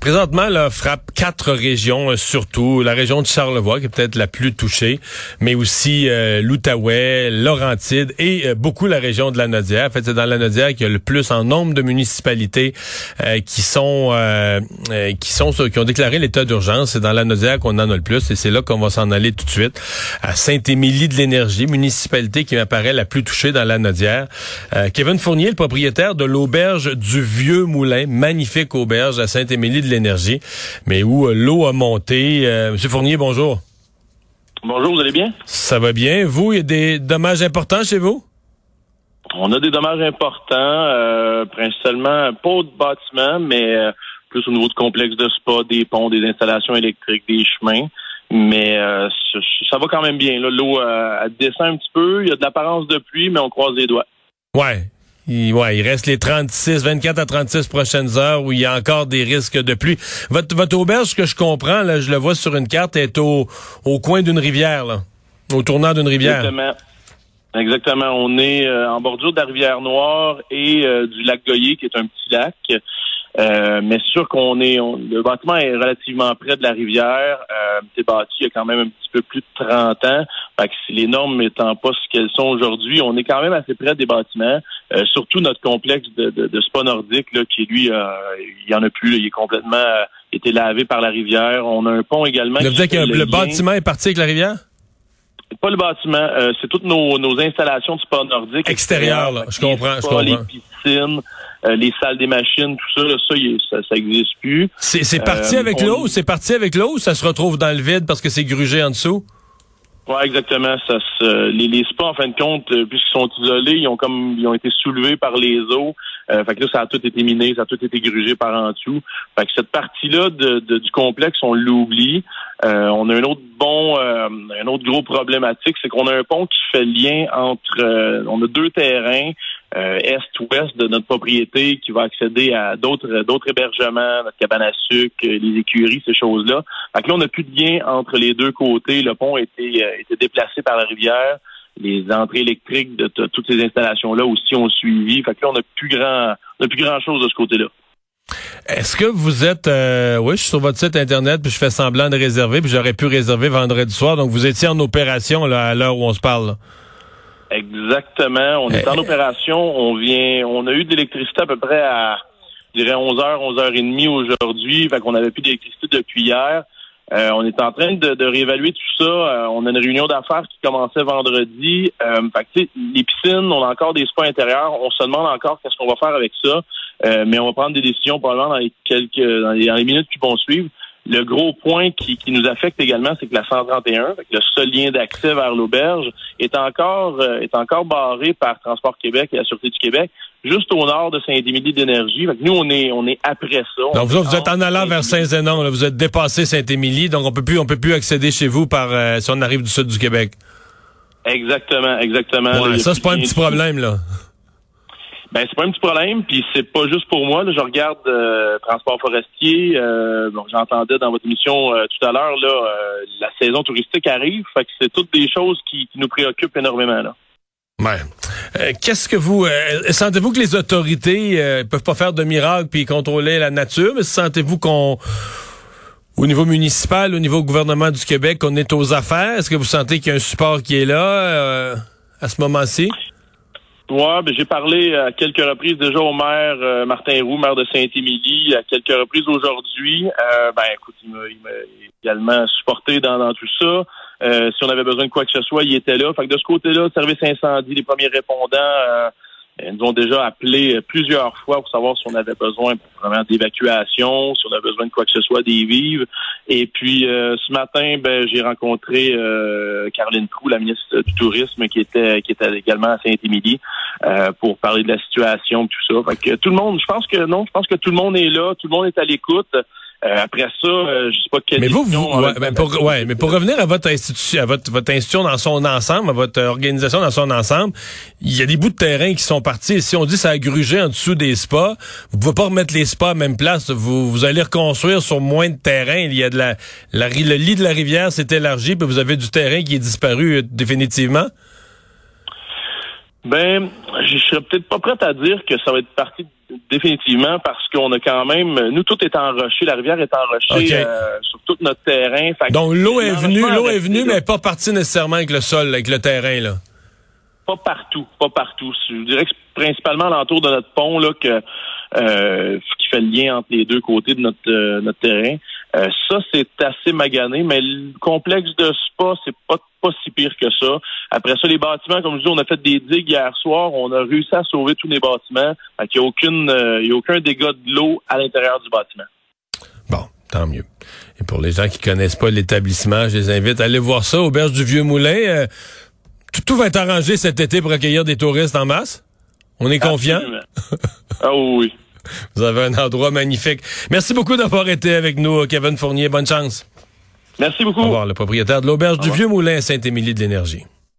Présentement, là, frappe quatre régions, euh, surtout la région de Charlevoix, qui est peut-être la plus touchée, mais aussi euh, l'Outaouais, Laurentide et euh, beaucoup la région de la Nodière. En fait, c'est dans la Nodière qu'il y a le plus en nombre de municipalités qui sont qui sont qui ont déclaré l'état d'urgence. C'est dans la Nodière qu'on en a le plus, et c'est là qu'on va s'en aller tout de suite. À Saint-Émilie de l'Énergie, municipalité qui m'apparaît la plus touchée dans la Nodière. Kevin Fournier, le propriétaire de l'auberge du Vieux Moulin, magnifique auberge à Saint-Émilie de l'énergie, mais où euh, l'eau a monté. Euh, Monsieur Fournier, bonjour. Bonjour, vous allez bien? Ça va bien. Vous, il y a des dommages importants chez vous? On a des dommages importants, euh, principalement pas de bâtiments, mais plus au niveau de complexes de spa, des ponts, des installations électriques, des chemins. Mais ça, va quand même bien. L'eau descend un petit peu. Il y a de l'apparence de pluie, mais on croise les doigts. Ouais, il, ouais, il reste les 36, 24 à 36 prochaines heures où il y a encore des risques de pluie. Votre, votre auberge, ce que je comprends, là, je le vois sur une carte, est au, au coin d'une rivière, là, au tournant d'une rivière. Exactement. Exactement. On est euh, en bordure de la rivière Noire et euh, du lac Goyer, qui est un petit lac. Euh, mais sûr qu'on est, le bâtiment est relativement près de la rivière. Euh, c'est bâti il y a quand même un petit peu plus de 30 ans. Fait que si les normes n'étant pas ce qu'elles sont aujourd'hui, on est quand même assez près des bâtiments. Euh, surtout notre complexe de, de, de spa nordique, là, qui lui, euh, il y en a plus. il est complètement euh, été lavé par la rivière. On a un pont également. Vous dire que le, bâtiment est parti avec la rivière? Pas le bâtiment, euh, c'est toutes nos, nos, installations de sport nordique. Extérieur, là, je comprends, je comprends. Les piscines, euh, les salles des machines, tout ça, là, ça, ça, ça existe plus. C'est parti euh, avec l'eau, c'est parti avec l'eau ça se retrouve dans le vide parce que c'est grugé en dessous? Oui, exactement. Ça se, les, les spas, en fin de compte, puisqu'ils sont isolés, ils ont comme ils ont été soulevés par les eaux. Euh, fait que là, ça a tout été miné, ça a tout été grugé par en dessous. Fait que cette partie-là de, du complexe, on l'oublie. Euh, on a un autre bon, euh, un autre gros problématique, c'est qu'on a un pont qui fait lien entre, euh, on a deux terrains est-ouest de notre propriété qui va accéder à d'autres d'autres hébergements, notre cabane à sucre, les écuries, ces choses-là. Fait que là, on n'a plus de lien entre les deux côtés. Le pont a été, été déplacé par la rivière les entrées électriques de toutes ces installations-là aussi ont suivi. Fait que là, on n'a plus grand, on a plus grand chose de ce côté-là. Est-ce que vous êtes, euh, oui, je suis sur votre site internet puis je fais semblant de réserver puis j'aurais pu réserver vendredi soir. Donc vous étiez en opération là à l'heure où on se parle. Exactement. On est en euh, opération. On vient, on a eu de l'électricité à peu près à, je dirais 11 h 11 h 30 aujourd'hui. Fait qu'on avait plus d'électricité depuis hier. Euh, on est en train de, réévaluer tout ça. Euh, on a une réunion d'affaires qui commençait vendredi. Euh, fait les piscines, on a encore des spas intérieurs. On se demande encore qu'est-ce qu'on va faire avec ça. Euh, mais on va prendre des décisions probablement dans les quelques dans les, minutes qui vont suivre. Le gros point qui, nous affecte également, c'est que la 131, le seul lien d'accès vers l'auberge, est encore est encore barré par Transport Québec et la Sûreté du Québec juste au nord de Saint-Émilie d'énergie. Nous, on est, on est après ça. Donc, vous, êtes en allant vers Saint-Zénon, vous êtes dépassé Saint-Émilie, donc on peut plus, on peut plus accéder chez vous par, euh, si on arrive du sud du Québec. Exactement, exactement. ça, c'est pas un petit problème, là. Ben c'est pas un petit problème, puis c'est pas juste pour moi. je regarde euh, transport forestier. Euh, j'entendais dans votre émission tout à l'heure là, la saison touristique arrive, fait que c'est toutes des choses qui, qui nous préoccupent énormément là. Ouais. Euh, qu'est-ce que vous euh, sentez-vous que les autorités euh, peuvent pas faire de miracle puis contrôler la nature, mais sentez-vous qu'on au niveau municipal, au niveau gouvernement du Québec, on est aux affaires? Est-ce que vous sentez qu'il y a un support qui est là à ce moment-ci? Oui, ben, j'ai parlé à quelques reprises déjà au maire Martin Roux, maire de Saint-Émilie, à quelques reprises aujourd'hui. ben écoute, il m'a également supporté dans, dans tout ça. Euh, si on avait besoin de quoi que ce soit, il était là. Fait que de ce côté-là, service incendie, les premiers répondants euh, nous ont déjà appelé plusieurs fois pour savoir si on avait besoin vraiment d'évacuation, si on avait besoin de quoi que ce soit, des vives. Et puis euh, ce matin, ben, j'ai rencontré euh, Caroline Prou, la ministre du Tourisme, qui était qui était également à Saint-Émilie, pour parler de la situation, tout ça. Fait que tout le monde, je pense que non, je pense que tout le monde est là, tout le monde est à l'écoute. Euh, après ça, euh, je sais pas quelle mais vous, vous ouais, ben pour, ouais, mais pour revenir à votre institution, à votre, votre institution dans son ensemble, à votre organisation dans son ensemble, il y a des bouts de terrain qui sont partis. Et si on dit ça a grugé en dessous des spas, vous pouvez pas remettre les spas à même place. Vous, vous allez reconstruire sur moins de terrain. Il y a de la, la le lit de la rivière s'est élargi, puis vous avez du terrain qui est disparu euh, définitivement. Ben, je serais peut-être pas prête à dire que ça va être parti définitivement parce qu'on a quand même, nous tout est enroché, la rivière est enrochée euh, sur tout notre terrain. Donc l'eau est venue, l'eau est venue, mais pas partie nécessairement avec le sol, avec le terrain là. Pas partout, pas partout. Je dirais que c'est principalement l'entour de notre pont là que euh, qui fait le lien entre les deux côtés de notre euh, notre terrain. Euh, ça, c'est assez magané, mais le complexe de Spa, c'est pas, pas si pire que ça. Après ça, les bâtiments, comme je dis, on a fait des digues hier soir, on a réussi à sauver tous les bâtiments. Fait qu'il n'y a aucune, euh, il y a aucun dégât de l'eau à l'intérieur du bâtiment. Bon, tant mieux. Et pour les gens qui connaissent pas l'établissement, je les invite à aller voir ça, Auberge du Vieux Moulin. Euh, tout, va être arrangé cet été pour accueillir des touristes en masse? On est confiant? ah oui. Vous avez un endroit magnifique. Merci beaucoup d'avoir été avec nous, Kevin Fournier. Bonne chance. Merci beaucoup. Au revoir, le propriétaire de l'auberge du Vieux Moulin à Saint-Émilie de l'Énergie.